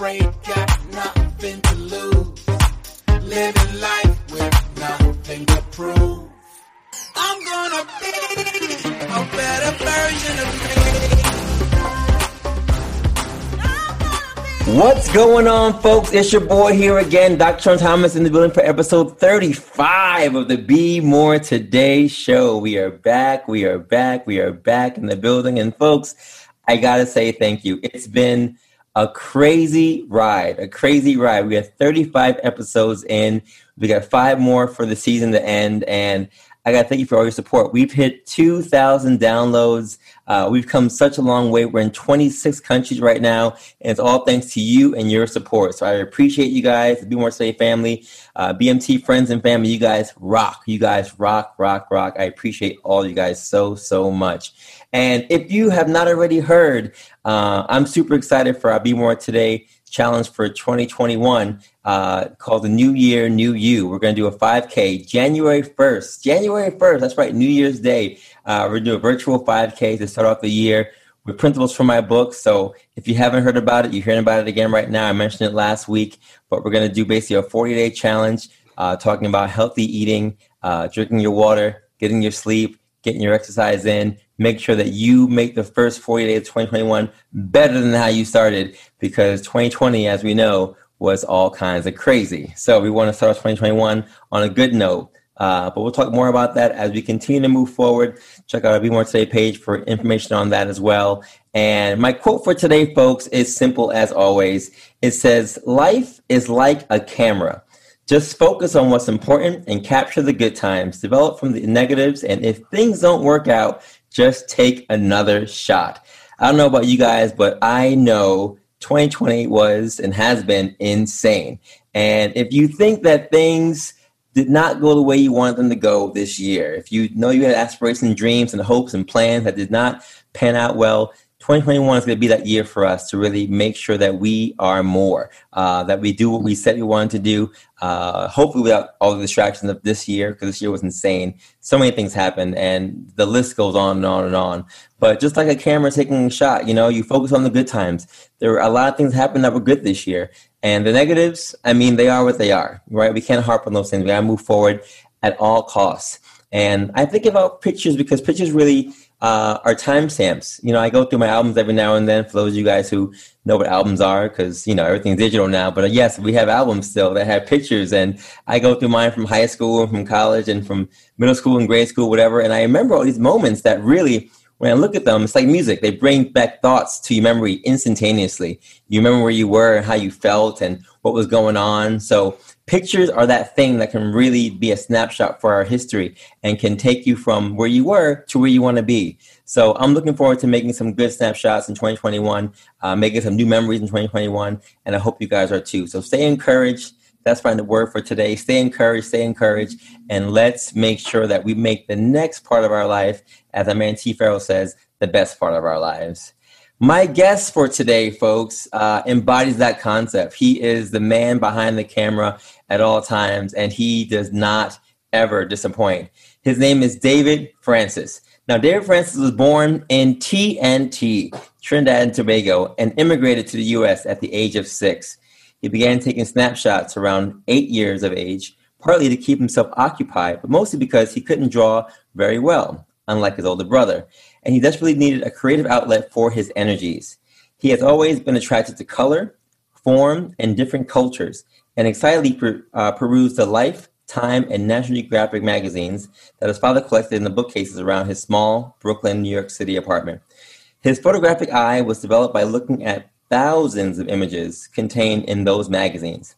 afraid, got nothing to lose. Living life with nothing to prove. I'm gonna be a better version of me. What's going on, folks? It's your boy here again, Dr. Thomas in the building for episode 35 of the Be More Today show. We are back, we are back, we are back in the building. And, folks, I gotta say thank you. It's been a crazy ride, a crazy ride. We have 35 episodes in, we got five more for the season to end. And I got to thank you for all your support. We've hit 2,000 downloads. Uh, we've come such a long way. We're in 26 countries right now, and it's all thanks to you and your support. So I appreciate you guys, the Be More Today family, uh, BMT friends and family. You guys rock. You guys rock, rock, rock. I appreciate all you guys so, so much. And if you have not already heard, uh, I'm super excited for our Be More Today challenge for 2021 uh, called the New Year, New You. We're going to do a 5K January 1st. January 1st, that's right, New Year's Day. Uh, we're going to do a virtual 5K to start off the year with principles from my book. So if you haven't heard about it, you're hearing about it again right now. I mentioned it last week, but we're going to do basically a 40 day challenge uh, talking about healthy eating, uh, drinking your water, getting your sleep, getting your exercise in, make sure that you make the first 40 days of 2021 better than how you started because 2020, as we know, was all kinds of crazy. So we want to start 2021 on a good note. Uh, but we'll talk more about that as we continue to move forward. Check out our Be More Today page for information on that as well. And my quote for today, folks, is simple as always. It says, Life is like a camera. Just focus on what's important and capture the good times. Develop from the negatives. And if things don't work out, just take another shot. I don't know about you guys, but I know 2020 was and has been insane. And if you think that things did not go the way you wanted them to go this year, if you know you had aspirations dreams and hopes and plans that did not pan out well, 2021 is going to be that year for us to really make sure that we are more, uh, that we do what we said we wanted to do. Uh, hopefully, without all the distractions of this year, because this year was insane. So many things happened, and the list goes on and on and on. But just like a camera taking a shot, you know, you focus on the good times. There were a lot of things happened that were good this year, and the negatives. I mean, they are what they are, right? We can't harp on those things. We got to move forward at all costs. And I think about pictures because pictures really uh, are timestamps. You know, I go through my albums every now and then for those of you guys who know what albums are because, you know, everything's digital now. But uh, yes, we have albums still that have pictures. And I go through mine from high school and from college and from middle school and grade school, whatever. And I remember all these moments that really, when I look at them, it's like music. They bring back thoughts to your memory instantaneously. You remember where you were and how you felt and what was going on. So pictures are that thing that can really be a snapshot for our history and can take you from where you were to where you want to be. So I'm looking forward to making some good snapshots in 2021, uh, making some new memories in 2021, and I hope you guys are too. So stay encouraged. That's my word for today. Stay encouraged, stay encouraged, and let's make sure that we make the next part of our life, as our man T. Farrell says, the best part of our lives. My guest for today, folks, uh, embodies that concept. He is the man behind the camera at all times, and he does not ever disappoint. His name is David Francis. Now, David Francis was born in TNT, Trinidad and Tobago, and immigrated to the U.S. at the age of six. He began taking snapshots around eight years of age, partly to keep himself occupied, but mostly because he couldn't draw very well, unlike his older brother and he desperately needed a creative outlet for his energies. He has always been attracted to color, form, and different cultures, and excitedly per, uh, perused the Life, Time, and National Geographic magazines that his father collected in the bookcases around his small Brooklyn, New York City apartment. His photographic eye was developed by looking at thousands of images contained in those magazines.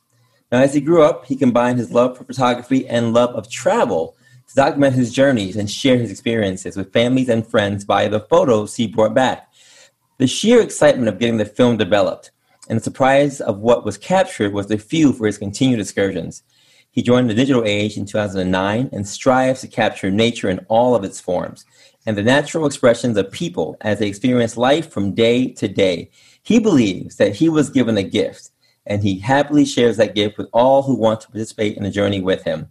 Now, as he grew up, he combined his love for photography and love of travel to document his journeys and share his experiences with families and friends via the photos he brought back. The sheer excitement of getting the film developed and the surprise of what was captured was the fuel for his continued excursions. He joined the digital age in 2009 and strives to capture nature in all of its forms and the natural expressions of people as they experience life from day to day. He believes that he was given a gift, and he happily shares that gift with all who want to participate in the journey with him.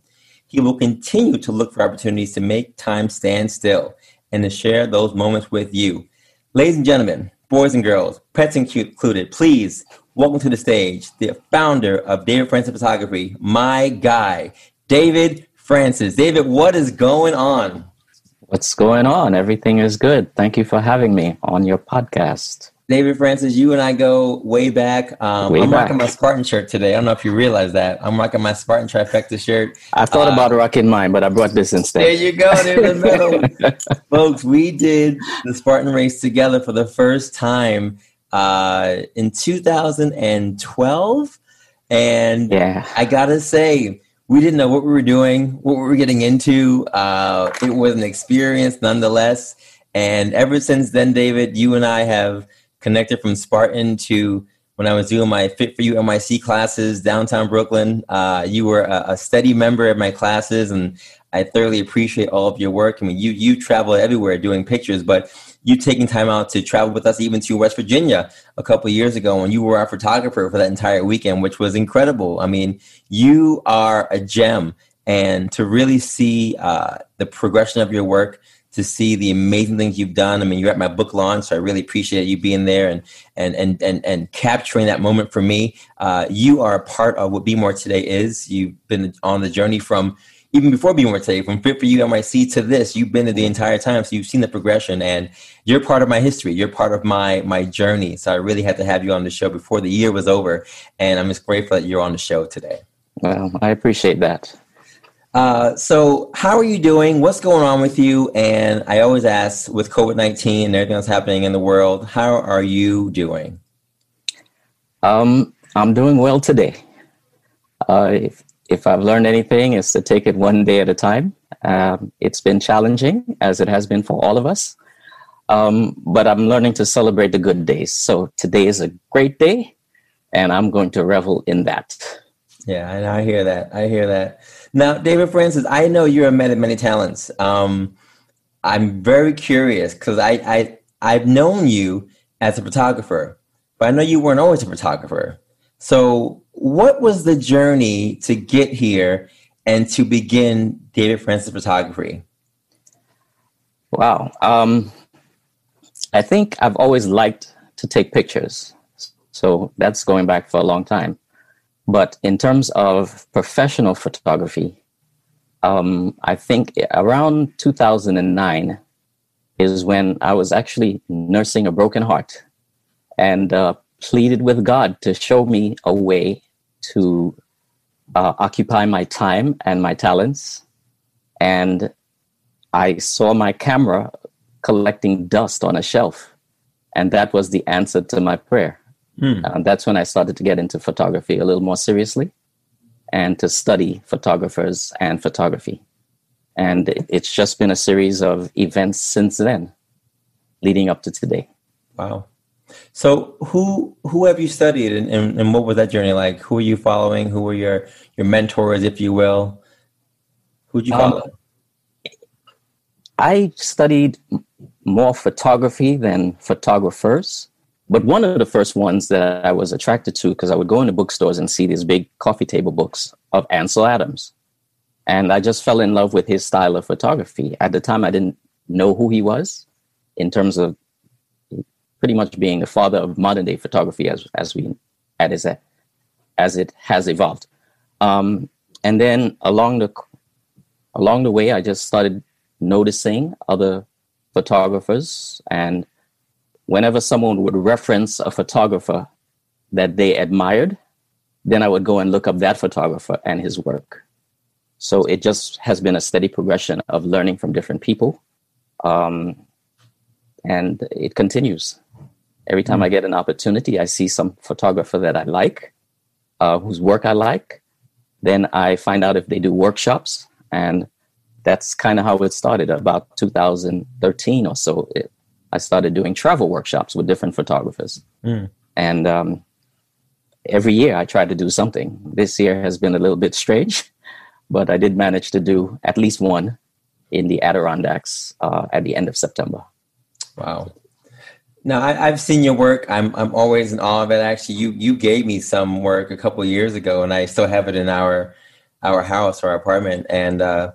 He will continue to look for opportunities to make time stand still and to share those moments with you. Ladies and gentlemen, boys and girls, pets included, please welcome to the stage the founder of David Francis Photography, my guy, David Francis. David, what is going on? What's going on? Everything is good. Thank you for having me on your podcast. David Francis, you and I go way back. Um, way I'm back. rocking my Spartan shirt today. I don't know if you realize that. I'm rocking my Spartan trifecta shirt. I thought uh, about rocking mine, but I brought this instead. There you go. There's the medal. Folks, we did the Spartan race together for the first time uh, in 2012. And yeah. I got to say, we didn't know what we were doing, what we were getting into. Uh, it was an experience nonetheless. And ever since then, David, you and I have – connected from Spartan to when I was doing my Fit for You NYC classes downtown Brooklyn. Uh, you were a, a, steady member of my classes, and I thoroughly appreciate all of your work. I mean, you you travel everywhere doing pictures, but you taking time out to travel with us even to West Virginia a couple years ago when you were our photographer for that entire weekend, which was incredible. I mean, you are a gem, and to really see uh, the progression of your work to see the amazing things you've done. I mean, you're at my book launch, so I really appreciate you being there and and and and, and capturing that moment for me. Uh, you are a part of what Be More Today is. You've been on the journey from even before Be More Today, from Fit for You to this. You've been there the entire time, so you've seen the progression, and you're part of my history. You're part of my my journey. So I really had to have you on the show before the year was over, and I'm just grateful that you're on the show today. Well, I appreciate that. Uh, so, how are you doing? What's going on with you? And I always ask with COVID 19 and everything that's happening in the world, how are you doing? Um, I'm doing well today. Uh, if, if I've learned anything, it's to take it one day at a time. Um, it's been challenging, as it has been for all of us. Um, but I'm learning to celebrate the good days. So today is a great day, and I'm going to revel in that. Yeah, and I hear that. I hear that. Now, David Francis, I know you're a man of many talents. Um, I'm very curious because I, I I've known you as a photographer, but I know you weren't always a photographer. So, what was the journey to get here and to begin David Francis Photography? Wow. Um, I think I've always liked to take pictures. So that's going back for a long time. But in terms of professional photography, um, I think around 2009 is when I was actually nursing a broken heart and uh, pleaded with God to show me a way to uh, occupy my time and my talents. And I saw my camera collecting dust on a shelf. And that was the answer to my prayer. Hmm. Uh, that's when I started to get into photography a little more seriously and to study photographers and photography. And it's just been a series of events since then, leading up to today. Wow. So who who have you studied and, and, and, what was that journey like? Who are you following? Who were your your mentors, if you will? Who'd you follow? Um, I studied more photography than photographers. But one of the first ones that I was attracted to, because I would go into bookstores and see these big coffee table books of Ansel Adams. And I just fell in love with his style of photography. At the time, I didn't know who he was in terms of pretty much being the father of modern day photography as, as we as, as it has evolved. Um, and then along the along the way, I just started noticing other photographers and whenever someone would reference a photographer that they admired, then I would go and look up that photographer and his work. So it just has been a steady progression of learning from different people. Um, and it continues. Every time mm. I get an opportunity, I see some photographer that I like, uh, whose work I like. Then I find out if they do workshops. And that's kind of how it started about 2013 or so. It, I started doing travel workshops with different photographers. Mm. And um, every year I try to do something. This year has been a little bit strange, but I did manage to do at least one in the Adirondacks uh, at the end of September. Wow. Now I, have seen your work. I'm I'm always in awe of it. Actually, you you gave me some work a couple years ago, and I still have it in our our house or our apartment. And uh,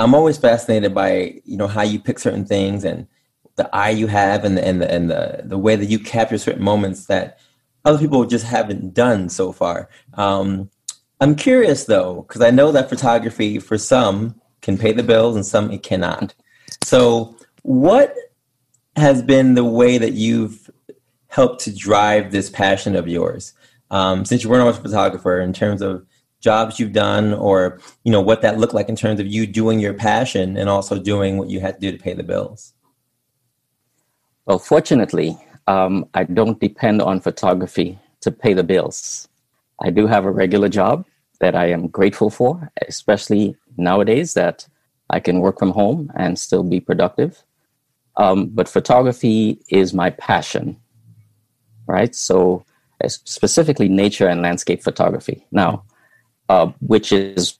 I'm always fascinated by you know how you pick certain things and the eye you have and the and the and the, the way that you capture certain moments that other people just haven't done so far. Um, I'm curious though, because I know that photography for some can pay the bills and some it cannot. So, what has been the way that you've helped to drive this passion of yours? Um, since you weren't always a photographer, in terms of jobs you've done, or you know what that looked like in terms of you doing your passion and also doing what you had to do to pay the bills. Well, fortunately, um, I don't depend on photography to pay the bills. I do have a regular job that I am grateful for, especially nowadays that I can work from home and still be productive. Um, but photography is my passion, right? So, specifically nature and landscape photography. Now, uh, which is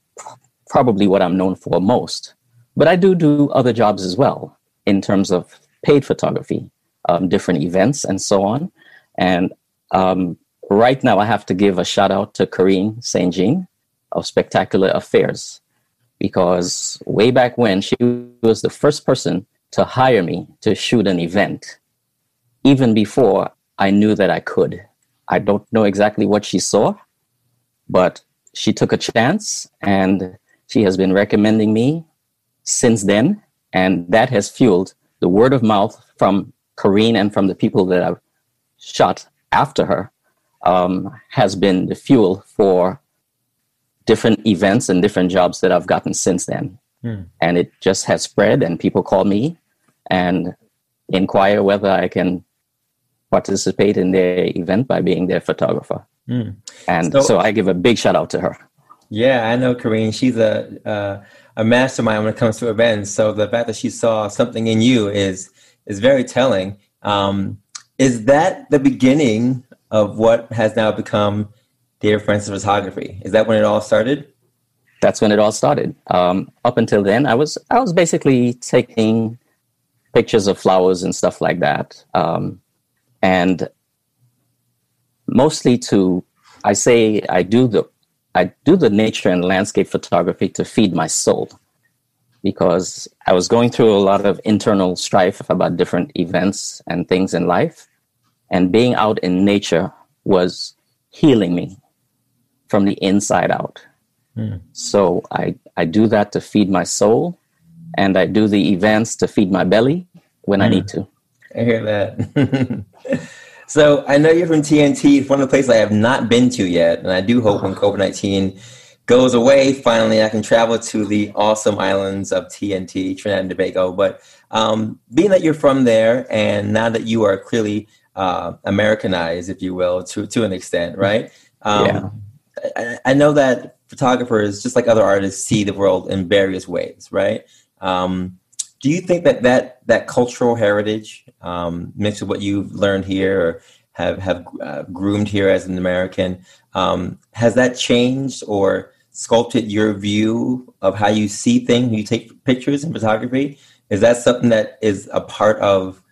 probably what I'm known for most. But I do do other jobs as well in terms of paid photography um, different events and so on. And um, right now, I have to give a shout out to Karine St. Jean of Spectacular Affairs because way back when she was the first person to hire me to shoot an event, even before I knew that I could. I don't know exactly what she saw, but she took a chance and she has been recommending me since then. And that has fueled the word of mouth from Karine and from the people that I've shot after her um, has been the fuel for different events and different jobs that I've gotten since then. Mm. And it just has spread, and people call me and inquire whether I can participate in their event by being their photographer. Mm. And so, so, I give a big shout out to her. Yeah, I know Karine. She's a uh, a mastermind when it comes to events. So the fact that she saw something in you is is very telling. Um, is that the beginning of what has now become David Francis Photography? Is that when it all started? That's when it all started. Um, up until then, I was I was basically taking pictures of flowers and stuff like that, um, and mostly to I say I do the I do the nature and landscape photography to feed my soul because I was going through a lot of internal strife about different events and things in life. And being out in nature was healing me from the inside out. Mm. So I, I do that to feed my soul, and I do the events to feed my belly when mm. I need to. I hear that. so I know you're from TNT. It's one of the places I have not been to yet, and I do hope when COVID 19 goes away, finally, I can travel to the awesome islands of TNT, Trinidad and Tobago. But um, being that you're from there, and now that you are clearly uh, Americanized, if you will, to to an extent, right? Um, yeah. I, I, know that photographers, just like other artists, see the world in various ways, right? Um, do you think that that that cultural heritage um, mixed with what you've learned here or have have uh, groomed here as an American um, has that changed or sculpted your view of how you see things when you take pictures and photography? Is that something that is a part of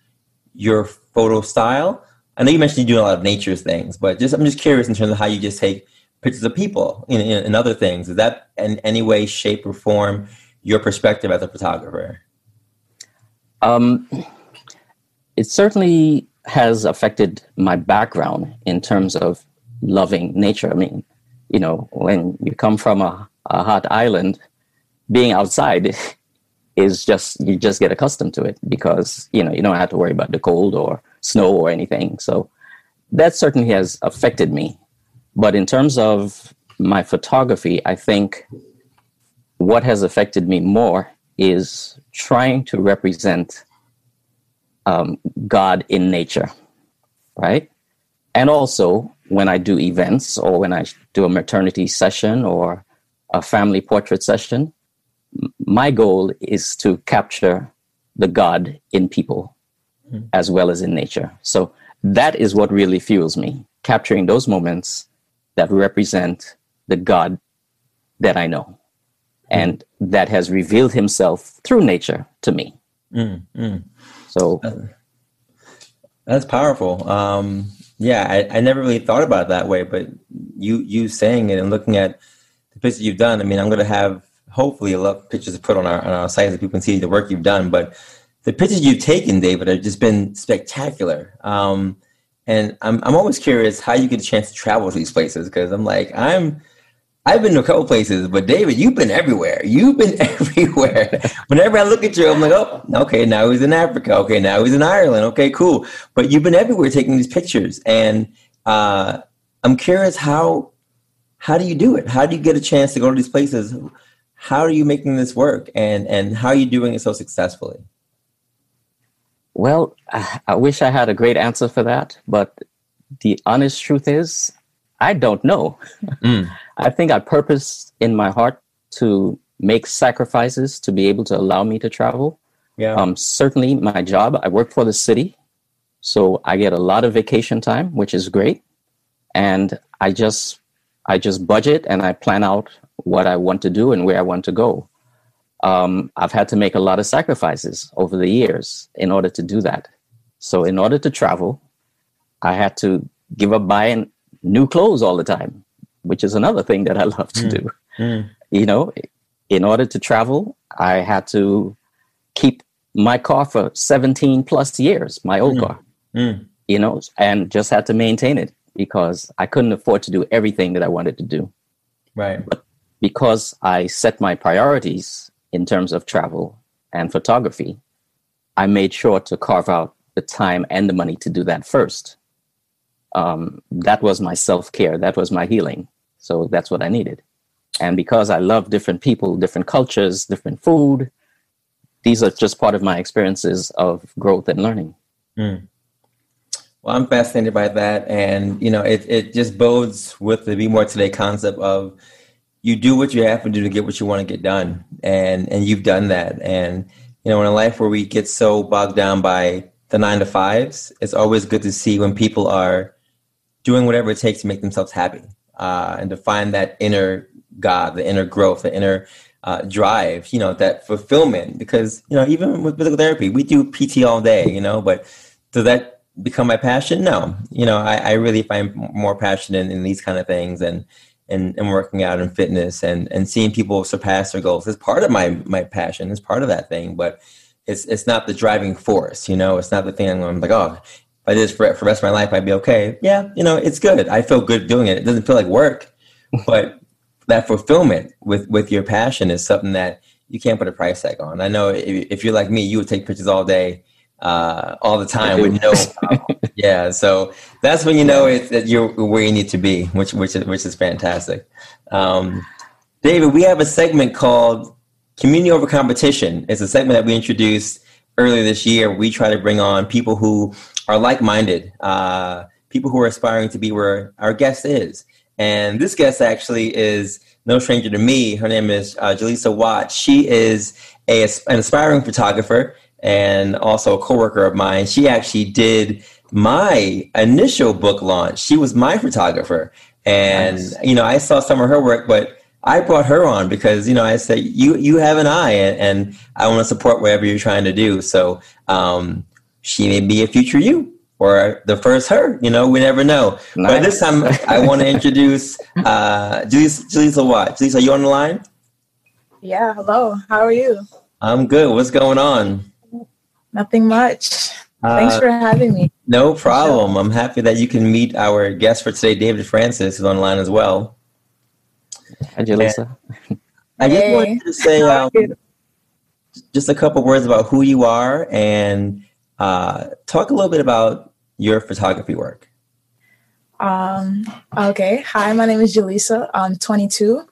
your photo style? I know you mentioned you do a lot of nature things, but just I'm just curious in terms of how you just take pictures of people and, other things. Is that in any way, shape, or form your perspective as a photographer? Um, it certainly has affected my background in terms of loving nature. I mean, you know, when you come from a, a hot island, being outside is just you just get accustomed to it because you know you don't have to worry about the cold or snow or anything. So that certainly has affected me. But in terms of my photography, I think what has affected me more is trying to represent um, God in nature, right? And also when I do events or when I do a maternity session or a family portrait session, my goal is to capture the God in people mm. as well as in nature. So that is what really fuels me, capturing those moments that represent the God that I know and that has revealed himself through nature to me. Mm, mm. So that's powerful. Um, yeah, I, I never really thought about it that way, but you you saying it and looking at the pictures you've done. I mean, I'm going to have hopefully a lot of pictures to put on our on our site so people can see the work you've done. But the pictures you've taken, David, have just been spectacular. Um, and I'm I'm always curious how you get a chance to travel to these places because I'm like I'm I've been to a couple places, but David, you've been everywhere. You've been everywhere. Whenever I look at you, I'm like, oh, okay, now he's in Africa. Okay, now he's in Ireland. Okay, cool. But you've been everywhere taking these pictures, and uh, I'm curious how how do you do it? How do you get a chance to go to these places? How are you making this work, and and how are you doing it so successfully? Well, I wish I had a great answer for that, but the honest truth is, I don't know. Mm. I think I purpose in my heart to make sacrifices to be able to allow me to travel. Yeah. Um, certainly, my job, I work for the city, so I get a lot of vacation time, which is great. And I just, I just budget and I plan out what I want to do and where I want to go. Um, I've had to make a lot of sacrifices over the years in order to do that. So, in order to travel, I had to give up buying new clothes all the time which is another thing that I love to mm. do. Mm. You know, in order to travel, I had to keep my car for 17 plus years, my old mm. car, mm. you know, and just had to maintain it because I couldn't afford to do everything that I wanted to do. Right. But because I set my priorities in terms of travel and photography, I made sure to carve out the time and the money to do that first. Um, that was my self care. That was my healing. So that's what I needed. And because I love different people, different cultures, different food, these are just part of my experiences of growth and learning. Mm. Well, I'm fascinated by that. And, you know, it, it just bodes with the Be More Today concept of you do what you have to do to get what you want to get done. And, and you've done that. And, you know, in a life where we get so bogged down by the nine to fives, it's always good to see when people are doing whatever it takes to make themselves happy uh, and to find that inner God, the inner growth, the inner uh, drive, you know, that fulfillment. Because, you know, even with physical therapy, we do PT all day, you know, but does that become my passion? No. You know, I, I really find more passion in, in these kind of things and, and, and working out and fitness and, and seeing people surpass their goals is part of my, my passion. It's part of that thing, but it's, it's not the driving force, you know, it's not the thing I'm like, oh, if I did this for, for the rest of my life, I'd be okay. Yeah, you know, it's good. I feel good doing it. It doesn't feel like work, but that fulfillment with with your passion is something that you can't put a price tag on. I know if, if you're like me, you would take pictures all day, uh, all the time with no problem. yeah, so that's when you know it, that you're where you need to be, which which is which is fantastic. Um, David, we have a segment called Community Over Competition. It's a segment that we introduced earlier this year. We try to bring on people who are like-minded, uh, people who are aspiring to be where our guest is. And this guest actually is no stranger to me. Her name is uh, Jaleesa Watt. She is a, an aspiring photographer and also a coworker of mine. She actually did my initial book launch. She was my photographer. And, nice. you know, I saw some of her work, but I brought her on because, you know, I said, you, you have an eye and, and I want to support whatever you're trying to do. So, um, she may be a future you or the first her. You know, we never know. Nice. But this time, I want to introduce uh, Jaleesa Watt. Jaleesa, are you on the line? Yeah. Hello. How are you? I'm good. What's going on? Nothing much. Thanks uh, for having me. No problem. I'm happy that you can meet our guest for today, David Francis, who's online as well. Hi, Jaleesa. I just hey. wanted to say um, just a couple words about who you are and uh, talk a little bit about your photography work. Um, okay. Hi, my name is Jaleesa. I'm 22.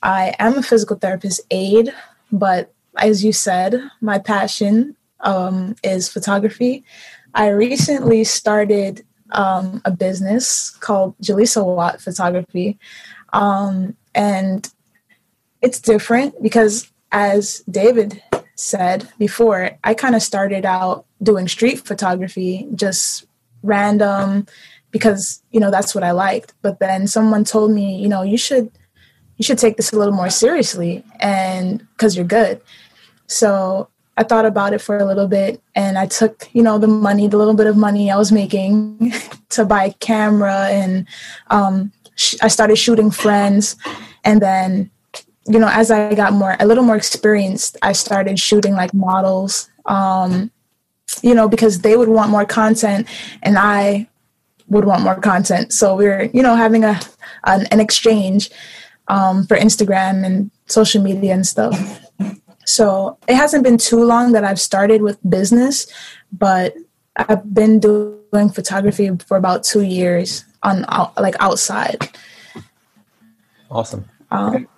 I am a physical therapist aide, but as you said, my passion um, is photography. I recently started um, a business called Jaleesa Watt Photography. Um, and it's different because, as David said before, I kind of started out doing street photography, just random, because you know that's what I liked. But then someone told me, you know, you should you should take this a little more seriously, and because you're good. So I thought about it for a little bit, and I took you know the money, the little bit of money I was making, to buy a camera, and um, sh- I started shooting friends, and then you know, as I got more, a little more experienced, I started shooting like models, um, you know, because they would want more content and I would want more content. So we are you know, having a an, an exchange um, for Instagram and social media and stuff. So it hasn't been too long that I've started with business, but I've been doing photography for about two years on out, like outside. Awesome. Um.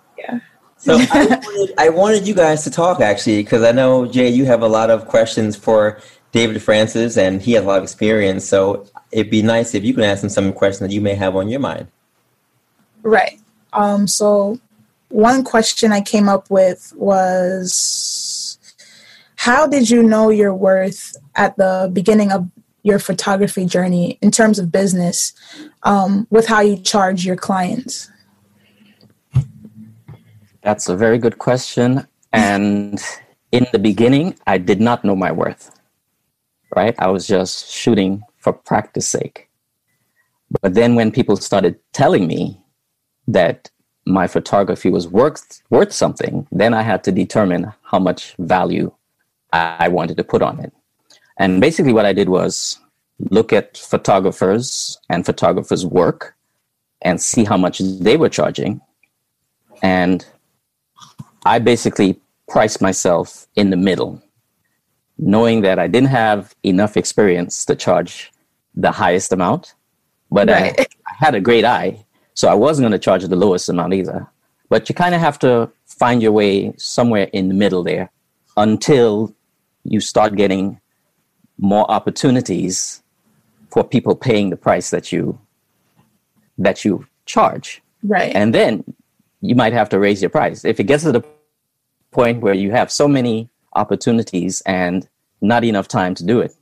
So I wanted, I wanted you guys to talk actually because I know Jay, you have a lot of questions for David Francis, and he has a lot of experience. So it'd be nice if you can ask him some questions that you may have on your mind. Right. Um, so one question I came up with was how did you know your worth at the beginning of your photography journey in terms of business um, with how you charge your clients? That's a very good question. And in the beginning, I did not know my worth, right? I was just shooting for practice sake. But then when people started telling me that my photography was worth worth something, then I had to determine how much value I wanted to put on it. And basically, what I did was look at photographers and photographers' work and see how much they were charging. And I basically priced myself in the middle, knowing that I didn't have enough experience to charge the highest amount, but right. I, I had a great eye so I wasn't going to charge the lowest amount either. But you kind of have to find your way somewhere in the middle there until you start getting more opportunities for people paying the price that you that you charge. Right. And then you might have to raise your price. If it gets to the point where you have so many opportunities and not enough time to do it,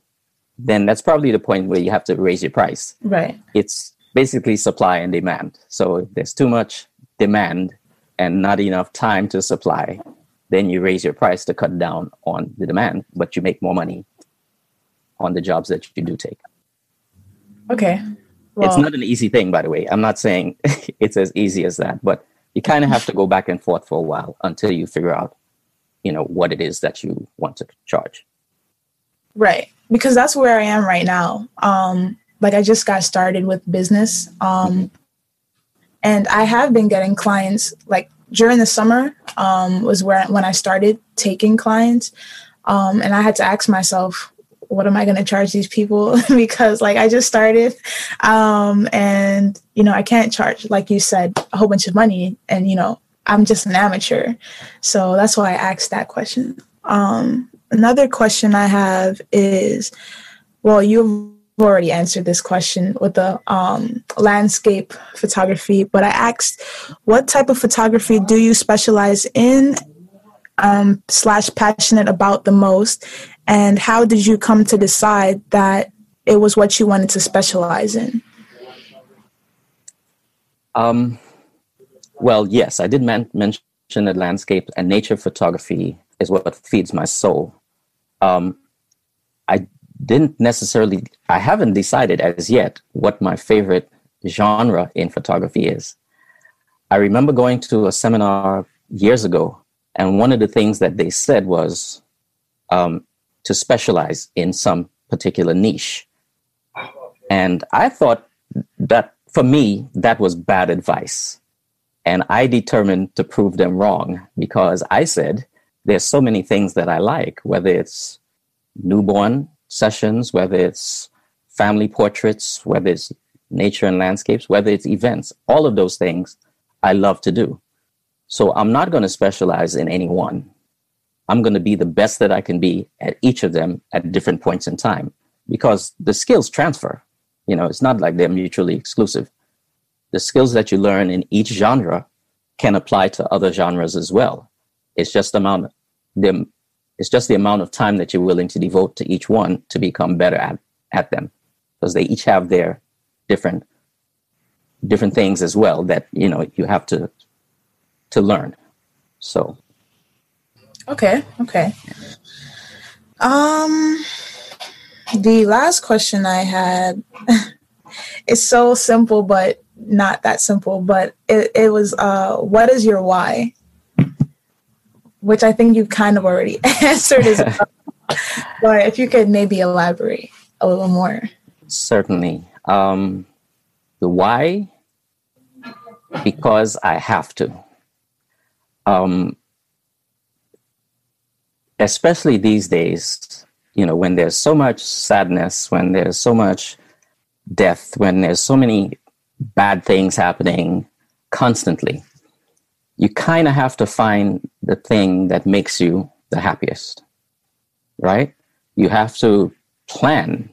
then that's probably the point where you have to raise your price. Right. It's basically supply and demand. So if there's too much demand and not enough time to supply, then you raise your price to cut down on the demand, but you make more money on the jobs that you do take. Okay. Well, it's not an easy thing, by the way. I'm not saying it's as easy as that, but you kind of have to go back and forth for a while until you figure out, you know, what it is that you want to charge. Right. Because that's where I am right now. Um, like I just got started with business. Um, and I have been getting clients like during the summer um, was where when I started taking clients. Um, and I had to ask myself, what am I going to charge these people? because like I just started, um, and you know I can't charge like you said a whole bunch of money, and you know I'm just an amateur, so that's why I asked that question. Um, another question I have is, well, you've already answered this question with the um, landscape photography, but I asked, what type of photography do you specialize in um, slash passionate about the most, and how did you come to decide that it was what you wanted to specialize in? Um, well, yes, I did man- mention that landscape and nature photography is what feeds my soul. Um, I didn't necessarily, I haven't decided as yet what my favorite genre in photography is. I remember going to a seminar years ago, and one of the things that they said was um, to specialize in some particular niche. And I thought that for me, that was bad advice. And I determined to prove them wrong because I said, there's so many things that I like, whether it's newborn sessions, whether it's family portraits, whether it's nature and landscapes, whether it's events, all of those things I love to do. So I'm not going to specialize in any one. I'm going to be the best that I can be at each of them at different points in time because the skills transfer. You know, it's not like they're mutually exclusive. The skills that you learn in each genre can apply to other genres as well. It's just the amount the it's just the amount of time that you're willing to devote to each one to become better at, at them. Because they each have their different different things as well that you know you have to to learn. So Okay, okay. Um the last question I had is so simple but not that simple, but it, it was uh what is your why? which I think you kind of already answered as well. but if you could maybe elaborate a little more. Certainly. Um, the why, because I have to. Um, especially these days, you know, when there's so much sadness, when there's so much death, when there's so many bad things happening constantly, you kind of have to find the thing that makes you the happiest, right? You have to plan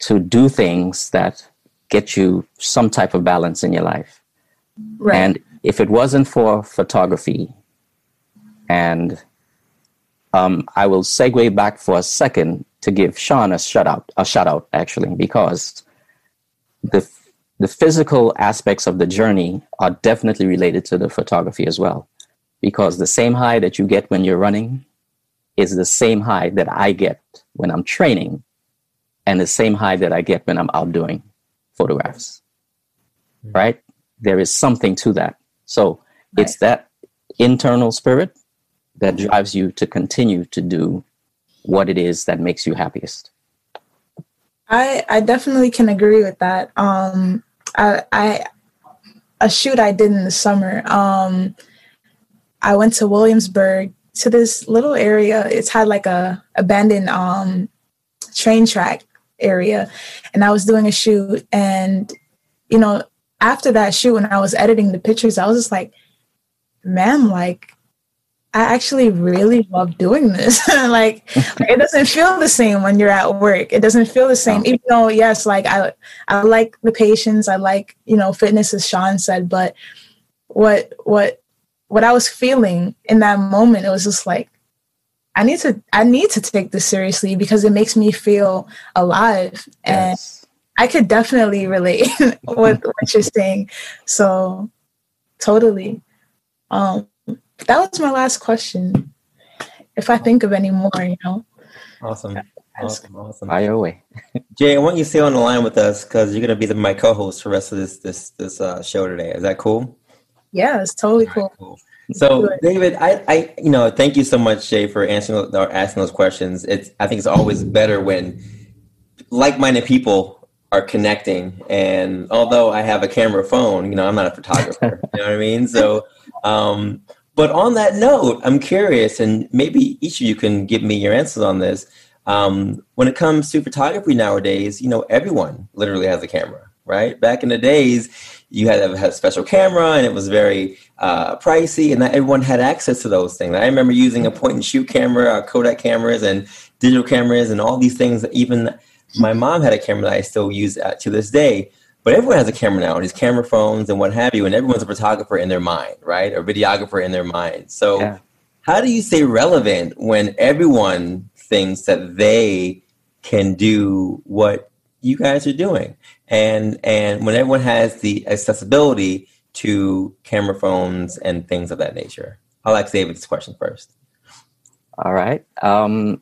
to do things that get you some type of balance in your life. Right. And if it wasn't for photography, and um, I will segue back for a second to give Sean a shout out, a shout out actually, because the the physical aspects of the journey are definitely related to the photography as well, because the same high that you get when you're running is the same high that I get when I'm training, and the same high that I get when I'm out doing photographs. Mm-hmm. Right? There is something to that. So right. it's that internal spirit that drives you to continue to do what it is that makes you happiest. I I definitely can agree with that. Um, I, I a shoot I did in the summer. Um, I went to Williamsburg to this little area. It's had like a abandoned um train track area, and I was doing a shoot. And you know, after that shoot, when I was editing the pictures, I was just like, "Man, like I actually really love doing this. like, it doesn't feel the same when you're at work. It doesn't feel the same, even though yes, like I I like the patients, I like, you know, fitness as Sean said, but what what what I was feeling in that moment, it was just like, I need to I need to take this seriously because it makes me feel alive. Yes. And I could definitely relate with what you're saying. So totally. Um that was my last question. If I think of any more, you know. Awesome. Awesome. Awesome. Fire away. Jay, I want you to stay on the line with us because you're going to be the, my co-host for the rest of this this this uh, show today. Is that cool? Yeah, it's totally cool. Right, cool. So, David, I, I, you know, thank you so much, Jay, for answering or asking those questions. It's, I think it's always better when like-minded people are connecting. And although I have a camera phone, you know, I'm not a photographer. you know what I mean? So, um, but on that note, I'm curious, and maybe each of you can give me your answers on this. Um, when it comes to photography nowadays, you know, everyone literally has a camera, right? Back in the days, you had to have a special camera, and it was very uh, pricey, and not everyone had access to those things. I remember using a point and shoot camera, uh, Kodak cameras, and digital cameras, and all these things. Even my mom had a camera that I still use uh, to this day. But everyone has a camera now, and these camera phones and what have you, and everyone's a photographer in their mind, right? Or videographer in their mind. So, yeah. how do you stay relevant when everyone thinks that they can do what you guys are doing, and and when everyone has the accessibility to camera phones and things of that nature? I'll ask David this question first. All right. Um,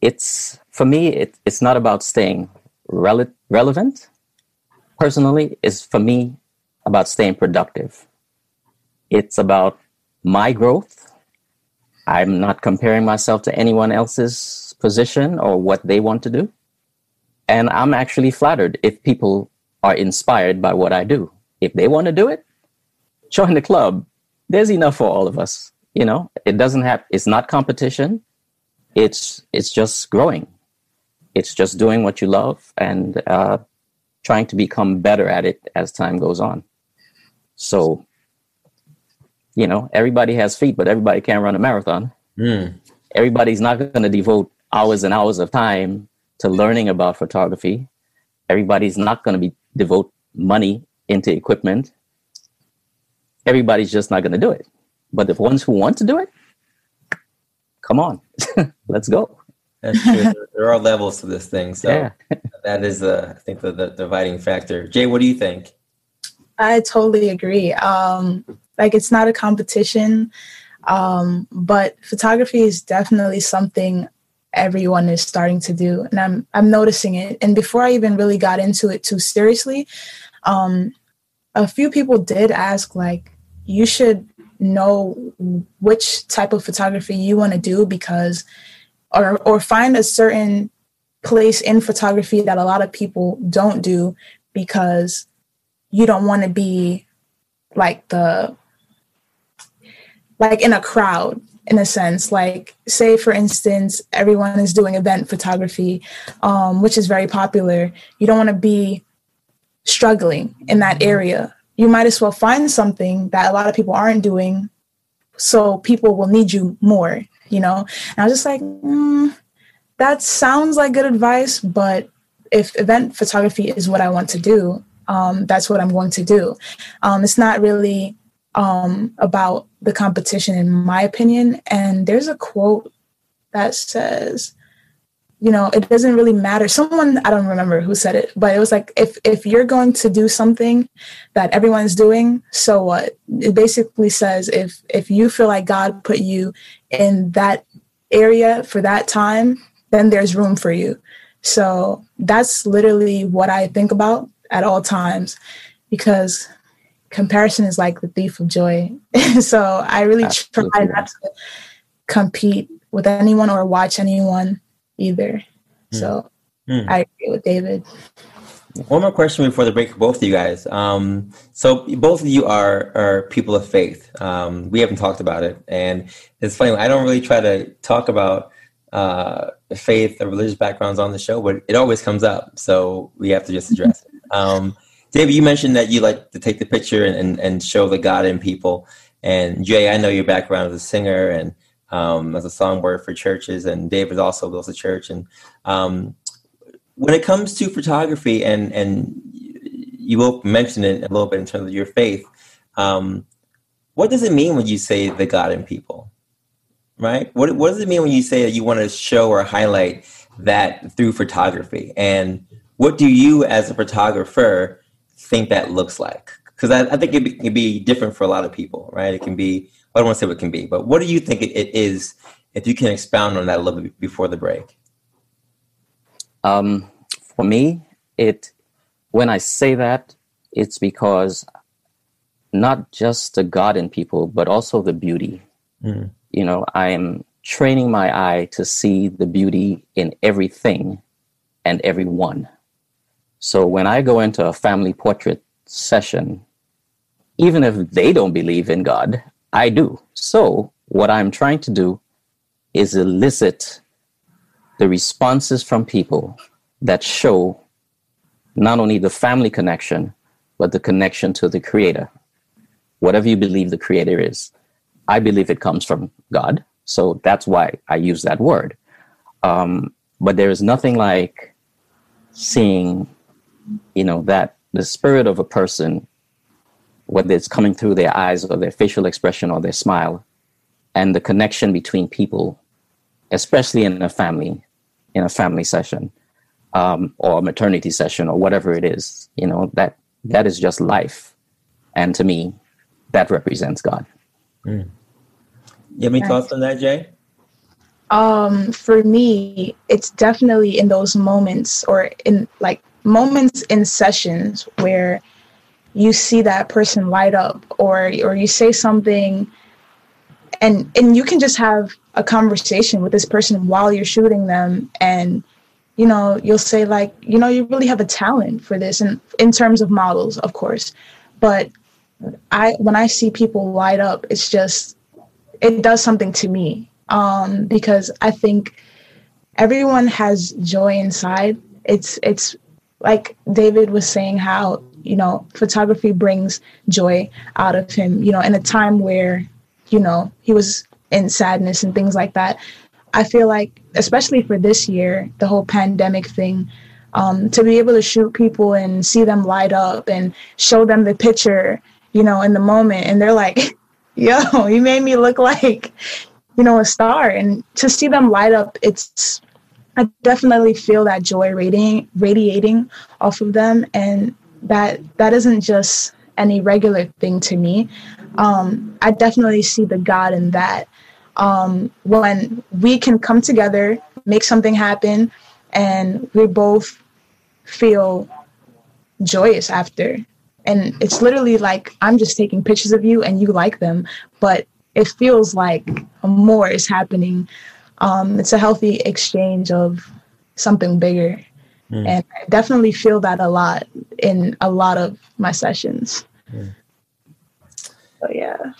it's for me. It, it's not about staying rel- relevant personally is for me about staying productive. It's about my growth. I'm not comparing myself to anyone else's position or what they want to do. And I'm actually flattered if people are inspired by what I do. If they want to do it, join the club. There's enough for all of us. You know, it doesn't have it's not competition. It's it's just growing it's just doing what you love and uh, trying to become better at it as time goes on. So, you know, everybody has feet, but everybody can't run a marathon. Mm. Everybody's not going to devote hours and hours of time to learning about photography. Everybody's not going to be devote money into equipment. Everybody's just not going to do it. But the ones who want to do it, come on, let's go. That's true. there are levels to this thing, so yeah. that is, uh, I think, the, the dividing factor. Jay, what do you think? I totally agree. Um, like, it's not a competition, um, but photography is definitely something everyone is starting to do, and I'm I'm noticing it. And before I even really got into it too seriously, um, a few people did ask, like, you should know which type of photography you want to do because or or find a certain place in photography that a lot of people don't do because you don't want to be like the like in a crowd in a sense. Like say for instance everyone is doing event photography um, which is very popular. You don't want to be struggling in that area. You might as well find something that a lot of people aren't doing so people will need you more you know and i was just like mm, that sounds like good advice but if event photography is what i want to do um, that's what i'm going to do um, it's not really um, about the competition, in my opinion. And there's a quote that says, you know, it doesn't really matter. Someone I don't remember who said it, but it was like if if you're going to do something that everyone's doing, so what? It basically says if if you feel like God put you in that area for that time, then there's room for you. So that's literally what I think about at all times because comparison is like the thief of joy. so I really Absolutely. try not to compete with anyone or watch anyone either. Mm. So mm. I agree with David. One more question before the break for both of you guys. Um, so both of you are are people of faith. Um, we haven't talked about it, and it's funny. I don't really try to talk about uh, faith or religious backgrounds on the show, but it always comes up. So we have to just address it. Um, David, you mentioned that you like to take the picture and, and, and show the God in people. And Jay, I know your background as a singer and um, as a songbird for churches, and David also goes to church. And um, when it comes to photography, and and you both mentioned it a little bit in terms of your faith, um, what does it mean when you say the God in people? Right? What what does it mean when you say that you want to show or highlight that through photography? And what do you, as a photographer, think that looks like? Because I, I, think it can be different for a lot of people, right? It can be, I don't want to say what it can be, but what do you think it, it is if you can expound on that a little bit before the break? Um, for me, it when I say that, it's because not just the God in people, but also the beauty. Mm. You know, I am training my eye to see the beauty in everything and everyone. So when I go into a family portrait session, even if they don't believe in God, I do. So what I'm trying to do is elicit the responses from people that show not only the family connection, but the connection to the creator. Whatever you believe the creator is, I believe it comes from God. So that's why I use that word. Um, but there is nothing like seeing you know that the spirit of a person whether it's coming through their eyes or their facial expression or their smile and the connection between people especially in a family in a family session um, or a maternity session or whatever it is you know that that is just life. And to me that represents god. Mm. you have any thoughts on that jay? Um, for me it's definitely in those moments or in like moments in sessions where you see that person light up or or you say something and and you can just have a conversation with this person while you're shooting them. And you know you'll say like you know you really have a talent for this and in terms of models of course. But i when i see people light up it's just it does something to me. Um because i think everyone has joy inside. It's it's like David was saying, how, you know, photography brings joy out of him, you know, in a time where, you know, he was in sadness and things like that. I feel like, especially for this year, the whole pandemic thing, um, to be able to shoot people and see them light up and show them the picture, you know, in the moment, and they're like, yo, you made me look like, you know, a star. And to see them light up, it's I definitely feel that joy radiating radiating off of them, and that that isn't just any regular thing to me. Um, I definitely see the God in that. Um, when we can come together, make something happen, and we both feel joyous after. And it's literally like I'm just taking pictures of you and you like them, but it feels like more is happening um, it's a healthy exchange of something bigger. Mm. And I definitely feel that a lot in a lot of my sessions. Mm. So yeah.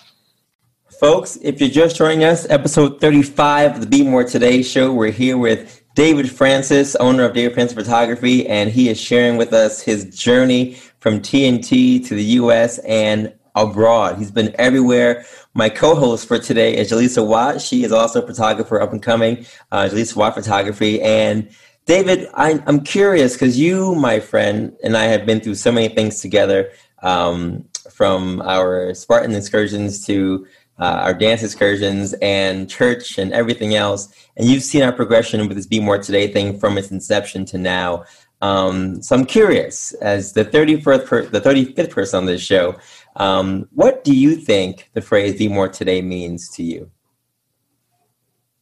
Folks, if you're just joining us, episode 35 of the Be More Today show, we're here with David Francis, owner of David Francis Photography, and he is sharing with us his journey from TNT to the US and abroad. He's been everywhere. My co-host for today is Jaleesa Watt. She is also a photographer up and coming, uh, Jaleesa Watt Photography. And David, I, am curious because you, my friend, and I have been through so many things together, um, from our Spartan excursions to uh, our dance excursions and church and everything else. And you've seen our progression with this Be More Today thing from its inception to now. Um, so I'm curious, as the 31st, per- the 35th person on this show, um, what do you think the phrase "Be More Today" means to you?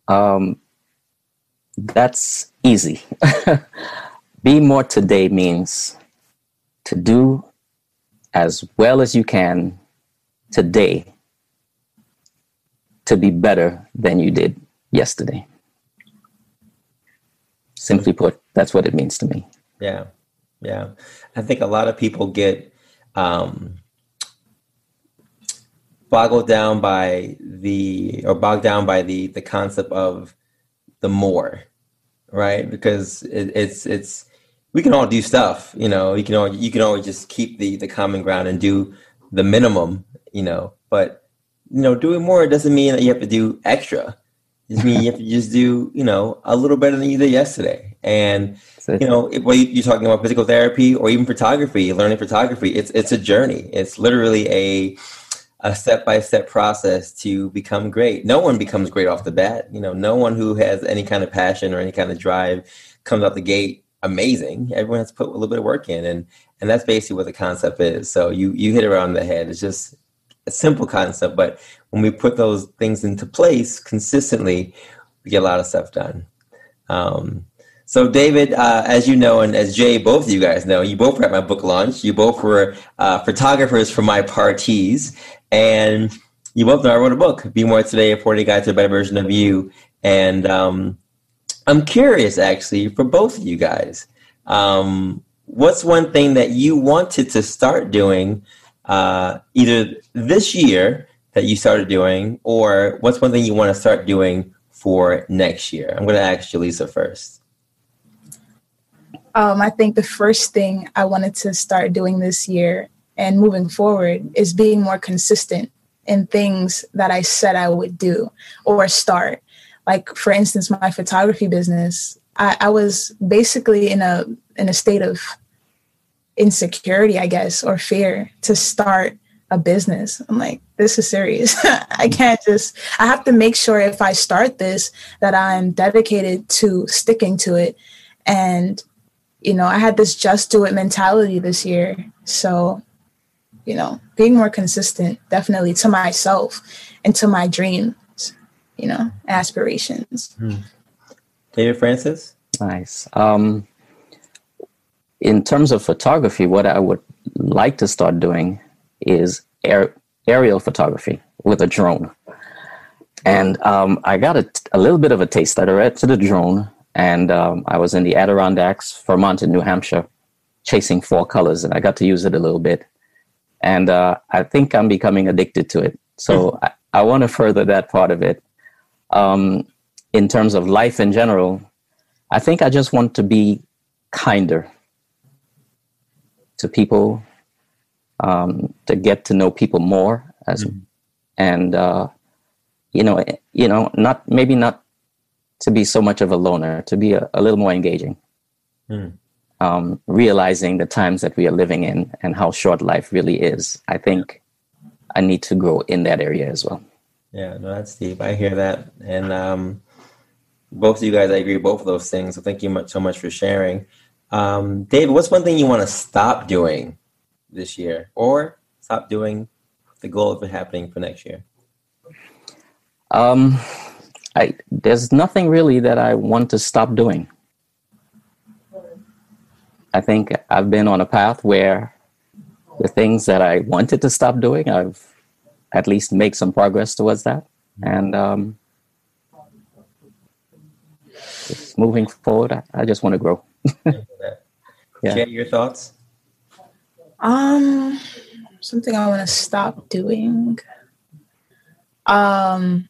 Um, that's easy. Be more today means to do as well as you can today to be better than you did yesterday. Simply put, that's what it means to me. Yeah, yeah. I think a lot of people get um, boggled down by the or bogged down by the the concept of the more, right? Because it, it's it's we can all do stuff, you know. You can all you can always just keep the the common ground and do the minimum, you know. But you know, doing more doesn't mean that you have to do extra. It just means you have to just do, you know, a little better than you did yesterday. And you know, if, well, you're talking about physical therapy or even photography, learning photography. It's it's a journey. It's literally a a step by step process to become great. No one becomes great off the bat. You know, no one who has any kind of passion or any kind of drive comes out the gate amazing. Everyone has to put a little bit of work in, and and that's basically what the concept is. So you you hit it around the head. It's just a simple concept, but when we put those things into place consistently, we get a lot of stuff done. Um, so, David, uh, as you know, and as Jay, both of you guys know, you both were at my book launch. You both were uh, photographers for my parties, and you both know I wrote a book, Be More Today, a 40 Guide to a Better Version of You. And um, I'm curious, actually, for both of you guys, um, what's one thing that you wanted to start doing uh, either this year that you started doing, or what's one thing you want to start doing for next year? I'm going to ask Jaleesa first. Um, I think the first thing I wanted to start doing this year and moving forward is being more consistent in things that I said I would do or start. Like for instance, my photography business, I, I was basically in a in a state of insecurity, I guess, or fear to start a business. I'm like, this is serious. I can't just, I have to make sure if I start this that I'm dedicated to sticking to it. And, you know, I had this just do it mentality this year. So, you know, being more consistent definitely to myself and to my dreams, you know, aspirations. Hmm. David Francis? Nice. Um, in terms of photography, what I would like to start doing is air, aerial photography with a drone. And um, I got a, a, little bit of a taste. I read to the drone, and um, I was in the Adirondacks, Vermont, and New Hampshire, chasing four colors, and I got to use it a little bit. And uh, I think I'm becoming addicted to it. So hmm. I, I want to further that part of it. Um, in terms of life in general, I think I just want to be kinder to people, um, to get to know people more, as mm-hmm. and uh, you know, you know, not maybe not to be so much of a loner, to be a, a little more engaging. Mm. Um, realizing the times that we are living in and how short life really is, I think I need to grow in that area as well. Yeah, no, that's deep. I hear that, and um, both of you guys, I agree with both of those things. So thank you much, so much for sharing. Um, David, what's one thing you want to stop doing this year or stop doing the goal of it happening for next year? Um, I, there's nothing really that I want to stop doing. I think I've been on a path where the things that I wanted to stop doing, I've at least made some progress towards that. And um, Just moving forward, I, I just want to grow. Yeah. Jay, your thoughts? Um, something I want to stop doing. Um,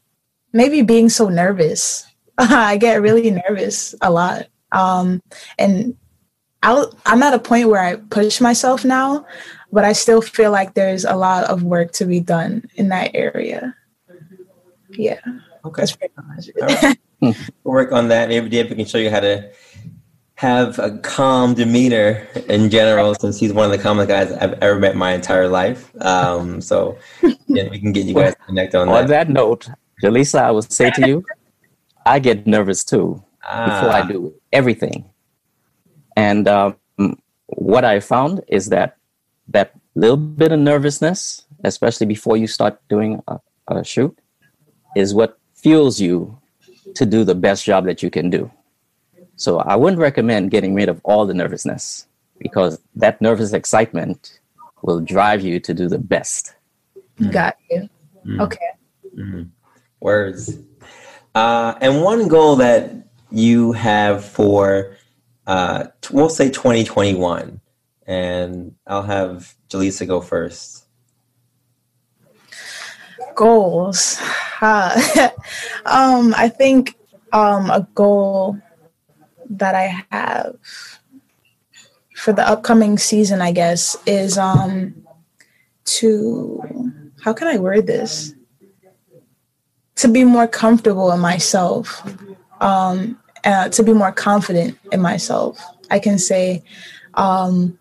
maybe being so nervous. I get really nervous a lot. Um, and I'll, I'm at a point where I push myself now, but I still feel like there's a lot of work to be done in that area. Yeah. Okay. That's pretty much it. All right. We'll work on that. Maybe David can show you how to have a calm demeanor in general, since he's one of the calmest guys I've ever met in my entire life. Um, so yeah, we can get you guys connected connect on On that. that note, Jaleesa, I will say to you, I get nervous too before I Ah, do everything. And um, what I found is that that little bit of nervousness, especially before you start doing a, a shoot, is what fuels you to do the best job that you can do. So I wouldn't recommend getting rid of all the nervousness because that nervous excitement will drive you to do the best. Got you. Mm. Okay. Mhm. Words. Uh, and one goal that you have for, uh, t- we'll say 2021, and I'll have Jaleesa go first. goals um i think um a goal that i have for the upcoming season i guess is um to how can i word this? To be more comfortable in myself um uh, to be more confident in myself. I can say um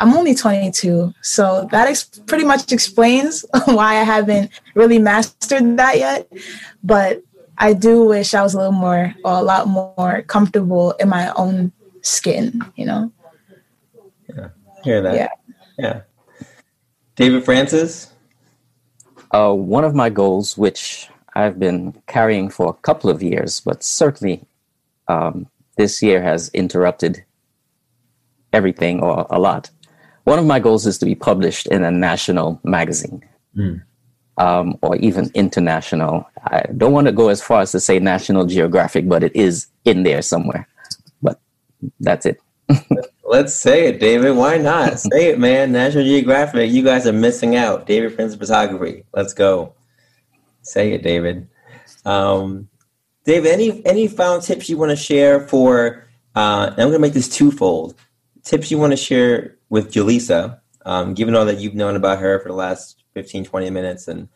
I'm only 22, so that ex- pretty much explains why I haven't really mastered that yet. But I do wish I was a little more, or a lot more comfortable in my own skin. You know? Yeah. Hear that? Yeah. Yeah. David Francis? Uh, one of my goals, which I've been carrying for a couple of years, but certainly um, this year has interrupted everything or a lot. One of my goals is to be published in a national magazine Mm. um, or even international. I don't want to go as far as to say National Geographic, but it is in there somewhere. But that's it. Let's say it, David. Why not? say it, man. National Geographic. You guys are missing out. David Francis Photography. Let's go. Say it, David. Um, David, any any final tips you want to share for? Uh, I'm going to make this twofold. Tips you want to share with Jaleesa, um, given all that you've known about her for the last 15, 20 minutes, and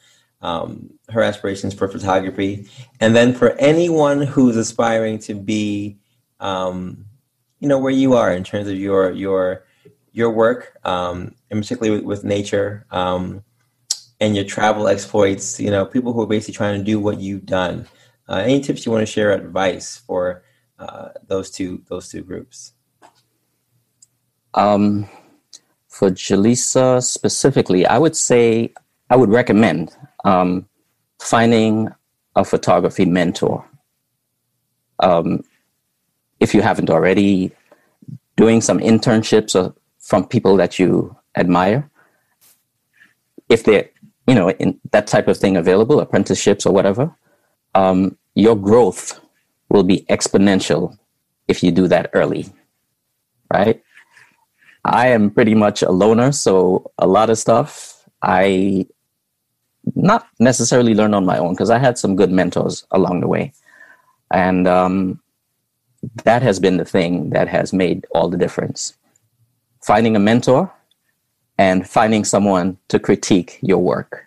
um, her aspirations for photography, and then for anyone who's aspiring to be um, you know where you are in terms of your your your work, um, and particularly with, with nature um, and your travel exploits. You know, people who are basically trying to do what you've done. Uh, any tips you want to share, advice for uh, those two those two groups? Um, for Jaleesa specifically, I would say I would recommend um, finding a photography mentor. Um, if you haven't already, doing some internships or from people that you admire. If they're, you know, in that type of thing available, apprenticeships or whatever, um, your growth will be exponential if you do that early, right? I am pretty much a loner, so a lot of stuff I not necessarily learned on my own because I had some good mentors along the way, and um, that has been the thing that has made all the difference. Finding a mentor and finding someone to critique your work.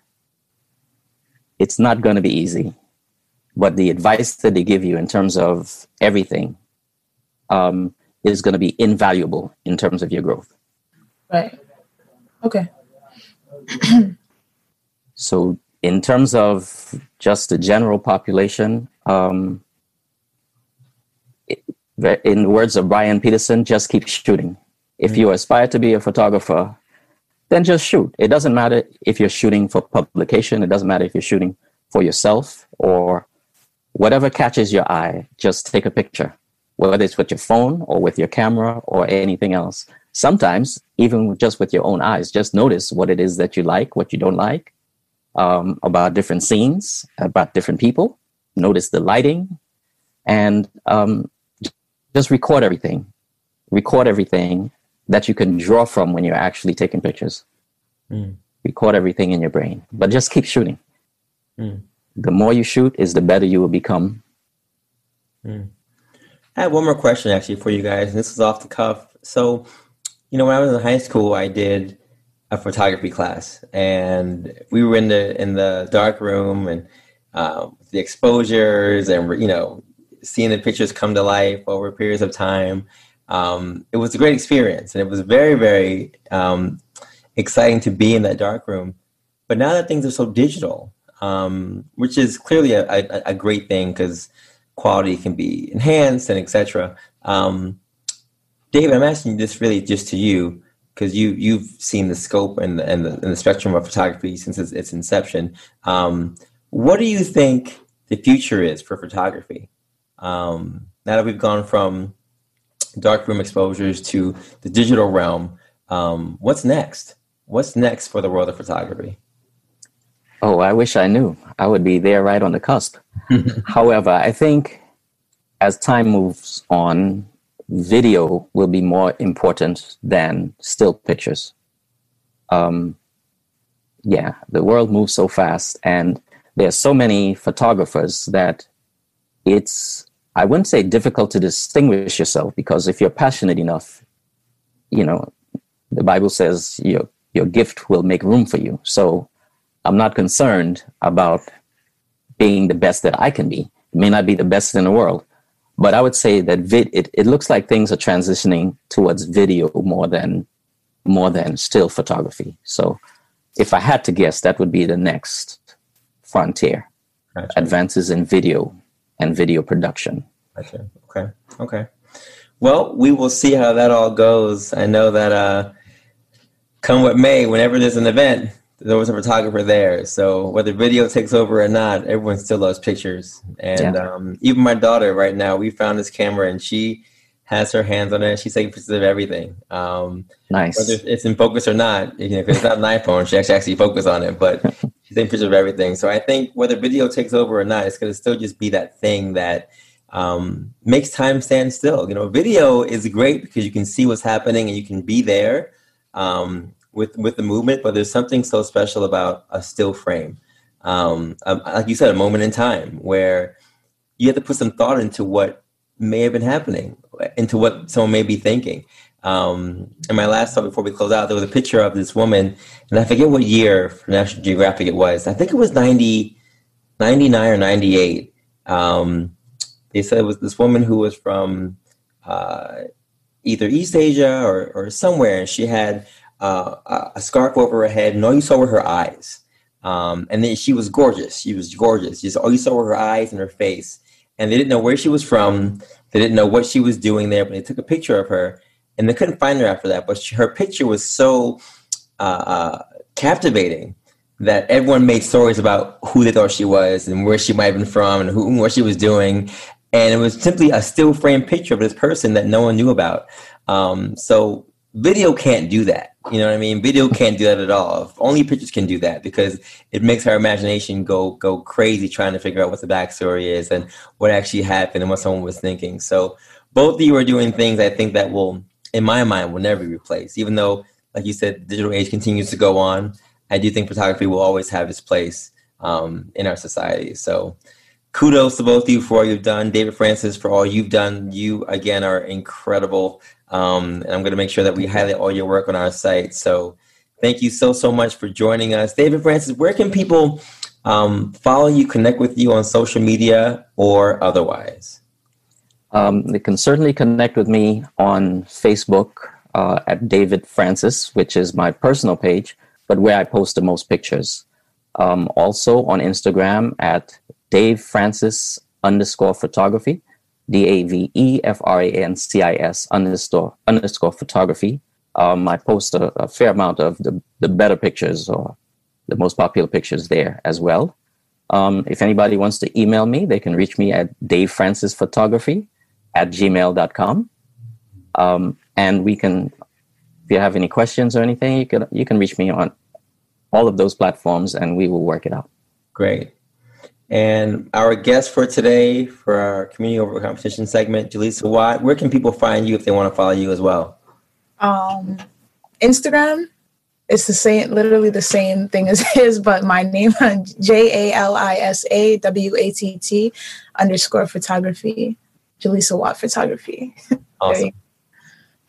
It's not going to be easy, but the advice that they give you in terms of everything um, is going to be invaluable in terms of your growth. Right. Okay. So, in terms of just the general population, um, in the words of Bryan Peterson, just keep shooting. If you aspire to be a photographer, then just shoot. It doesn't matter if you're shooting for publication, it doesn't matter if you're shooting for yourself or whatever catches your eye, just take a picture, whether it's with your phone or with your camera or anything else. Sometimes, even just with your own eyes, just notice what it is that you like, what you don't like, um, about different scenes, about different people. Notice the lighting, and um, just record everything. Record everything that you can draw from when you're actually taking pictures. Mm. Record everything in your brain, but just keep shooting. Mm. The more you shoot, is the better you will become. Mm. I have one more question actually for you guys, and this is off the cuff. So, you know, when I was in high school, I did a photography class, and we were in the in the dark room and um, the exposures, and you know, seeing the pictures come to life over periods of time. Um, it was a great experience, and it was very, very um, exciting to be in that dark room. But now that things are so digital, um, which is clearly a, a, a great thing because quality can be enhanced and etc. Um, David, I'm asking this really just to you because you you've seen the scope and the, and the, and the spectrum of photography since its, its inception. Um, what do you think the future is for photography? Um, now that we've gone from darkroom exposures to the digital realm, um, what's next? What's next for the world of photography? Oh, I wish I knew. I would be there right on the cusp. However, I think as time moves on, video will be more important than still pictures. Um, yeah, the world moves so fast, and there's so many photographers that it's I wouldn't say difficult to distinguish yourself because if you're passionate enough, you know, the Bible says your your gift will make room for you. So I'm not concerned about being the best that I can be. It may not be the best in the world, but I would say that vid, it, it looks like things are transitioning towards video more than more than still photography. So if I had to guess, that would be the next frontier. Gotcha. Advances in video and video production. Gotcha. Okay. Okay. Well, we will see how that all goes. I know that uh, come what may, whenever there's an event, there was a photographer there. So whether video takes over or not, everyone still loves pictures. And yeah. um, even my daughter right now, we found this camera and she has her hands on it. She's taking pictures of everything. Um, nice. Whether it's in focus or not, if it's not an iPhone, she actually actually focus on it. But she's taking pictures of everything. So I think whether video takes over or not, it's going to still just be that thing that um, makes time stand still. You know, video is great because you can see what's happening and you can be there. Um, with with the movement, but there's something so special about a still frame. Um, um, like you said, a moment in time where you have to put some thought into what may have been happening, into what someone may be thinking. Um, and my last thought before we close out, there was a picture of this woman, and I forget what year for National Geographic it was. I think it was 90, 99 or 98. Um, they said it was this woman who was from uh, either East Asia or, or somewhere, and she had uh, a scarf over her head, and all you saw were her eyes. Um, and then she was gorgeous. She was gorgeous. Just all you saw were her eyes and her face. And they didn't know where she was from. They didn't know what she was doing there, but they took a picture of her, and they couldn't find her after that. But she, her picture was so uh, uh, captivating that everyone made stories about who they thought she was and where she might have been from and who what she was doing. And it was simply a still frame picture of this person that no one knew about. Um, so video can't do that you know what I mean? Video can't do that at all. Only pictures can do that because it makes our imagination go go crazy trying to figure out what the backstory is and what actually happened and what someone was thinking. So both of you are doing things I think that will, in my mind, will never be replaced. Even though, like you said, digital age continues to go on, I do think photography will always have its place um, in our society. So kudos to both of you for all you've done. David Francis, for all you've done. You, again, are incredible. Um, and I'm going to make sure that we highlight all your work on our site. So thank you so, so much for joining us. David Francis, where can people um, follow you, connect with you on social media or otherwise? Um, they can certainly connect with me on Facebook uh, at David Francis, which is my personal page, but where I post the most pictures. Um, also on Instagram at Dave Francis underscore photography. D A V E F R A N C I S underscore underscore photography. Um, I post a, a, fair amount of the, the better pictures or the most popular pictures there as well. Um, if anybody wants to email me, they can reach me at davefrancisphotography at gmail.com. Um, and we can, if you have any questions or anything, you can, you can reach me on all of those platforms and we will work it out. Great. And our guest for today, for our community over competition segment, Jaleesa Watt, where can people find you if they want to follow you as well? Um, Instagram, it's the same, literally the same thing as his, but my name, J A L I S A W A T T underscore photography, Jaleesa Watt photography. Awesome.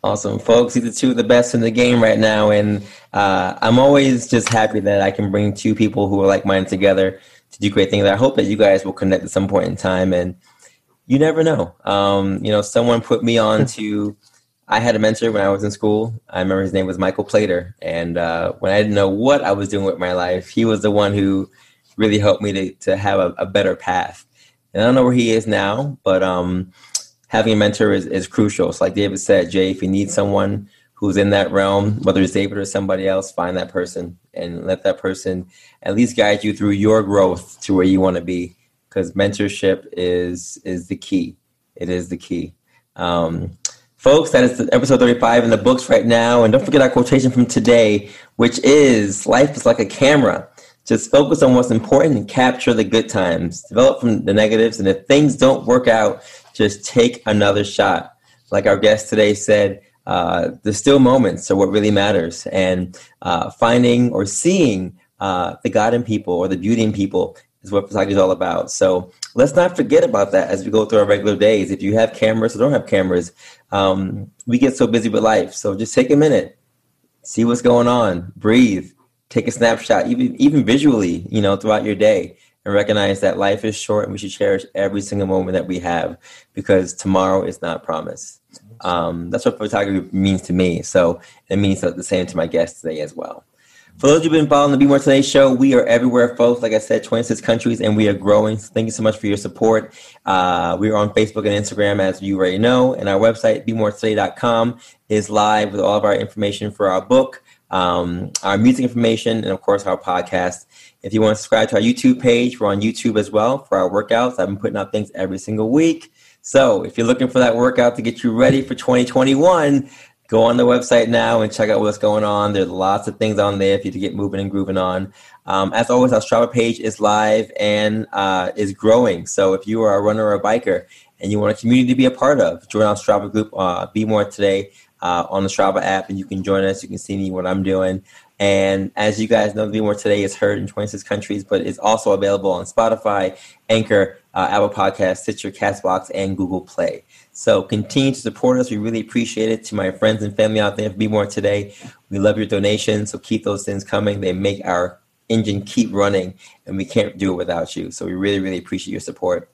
Awesome, folks. These are two of the best in the game right now, and uh, I'm always just happy that I can bring two people who are like mine together to do great things. I hope that you guys will connect at some point in time, and you never know. Um, you know, someone put me on to. I had a mentor when I was in school. I remember his name was Michael Plater, and uh, when I didn't know what I was doing with my life, he was the one who really helped me to to have a, a better path. And I don't know where he is now, but um, having a mentor is, is crucial. So like David said, Jay, if you need someone who's in that realm, whether it's David or somebody else, find that person and let that person at least guide you through your growth to where you want to be. Because mentorship is is the key. It is the key. Um, folks, that is episode 35 in the books right now. And don't forget our quotation from today, which is life is like a camera. Just focus on what's important and capture the good times. Develop from the negatives. And if things don't work out, just take another shot. Like our guest today said, uh, the still moments are what really matters. And uh, finding or seeing uh, the God in people or the beauty in people is what photography is all about. So let's not forget about that as we go through our regular days. If you have cameras or don't have cameras, um, we get so busy with life. So just take a minute, see what's going on, breathe, take a snapshot, even even visually, you know, throughout your day and recognize that life is short and we should cherish every single moment that we have because tomorrow is not promised. Um, that's what photography means to me. So it means the same to my guests today as well. For those who've been following the Be More Today show, we are everywhere, folks. Like I said, 26 countries, and we are growing. So thank you so much for your support. Uh, we are on Facebook and Instagram, as you already know, and our website, BeMoreToday.com, is live with all of our information for our book, um, our music information, and of course, our podcast. If you want to subscribe to our YouTube page, we're on YouTube as well for our workouts. I've been putting out things every single week. So if you're looking for that workout to get you ready for 2021, go on the website now and check out what's going on. There's lots of things on there for you to get moving and grooving on. Um, as always, our Strava page is live and uh, is growing. So if you are a runner or a biker and you want a community to be a part of, join our Strava group. Uh, be more today uh, on the Strava app, and you can join us. You can see me what I'm doing. And as you guys know, Be More Today is heard in 26 countries, but it's also available on Spotify, Anchor, uh, Apple Podcasts, Stitcher, Castbox, and Google Play. So continue to support us. We really appreciate it. To my friends and family out there, Be More Today, we love your donations. So keep those things coming. They make our engine keep running, and we can't do it without you. So we really, really appreciate your support.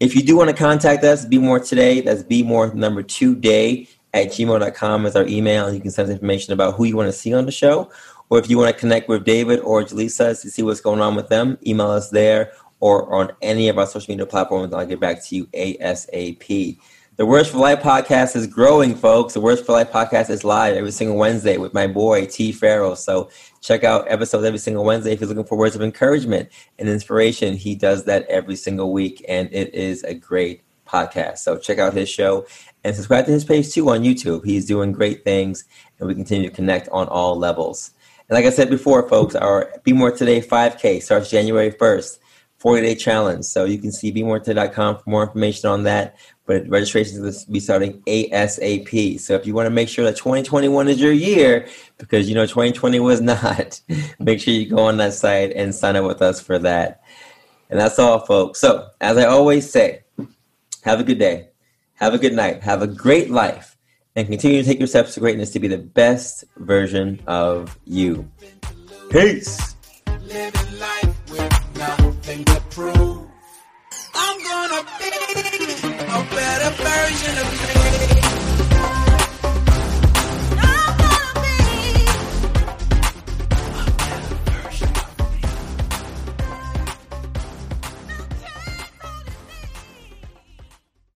If you do want to contact us, Be More Today, that's Be More number two day at gmail.com is our email, and you can send us information about who you want to see on the show or if you want to connect with David or Jaleesa to see what's going on with them, email us there or on any of our social media platforms. I'll get back to you ASAP. The Words for Life podcast is growing, folks. The Words for Life podcast is live every single Wednesday with my boy T. Farrell. So check out episodes every single Wednesday if you're looking for words of encouragement and inspiration. He does that every single week, and it is a great podcast. So check out his show and subscribe to his page too on YouTube. He's doing great things, and we continue to connect on all levels. And like I said before, folks, our Be More Today 5K starts January 1st, 40 day challenge. So you can see BeMoreToday.com for more information on that. But registration will be starting ASAP. So if you want to make sure that 2021 is your year, because you know 2020 was not, make sure you go on that site and sign up with us for that. And that's all, folks. So as I always say, have a good day, have a good night, have a great life and continue to take your steps to greatness to be the best version of you. Peace. I'm gonna be a better version of me.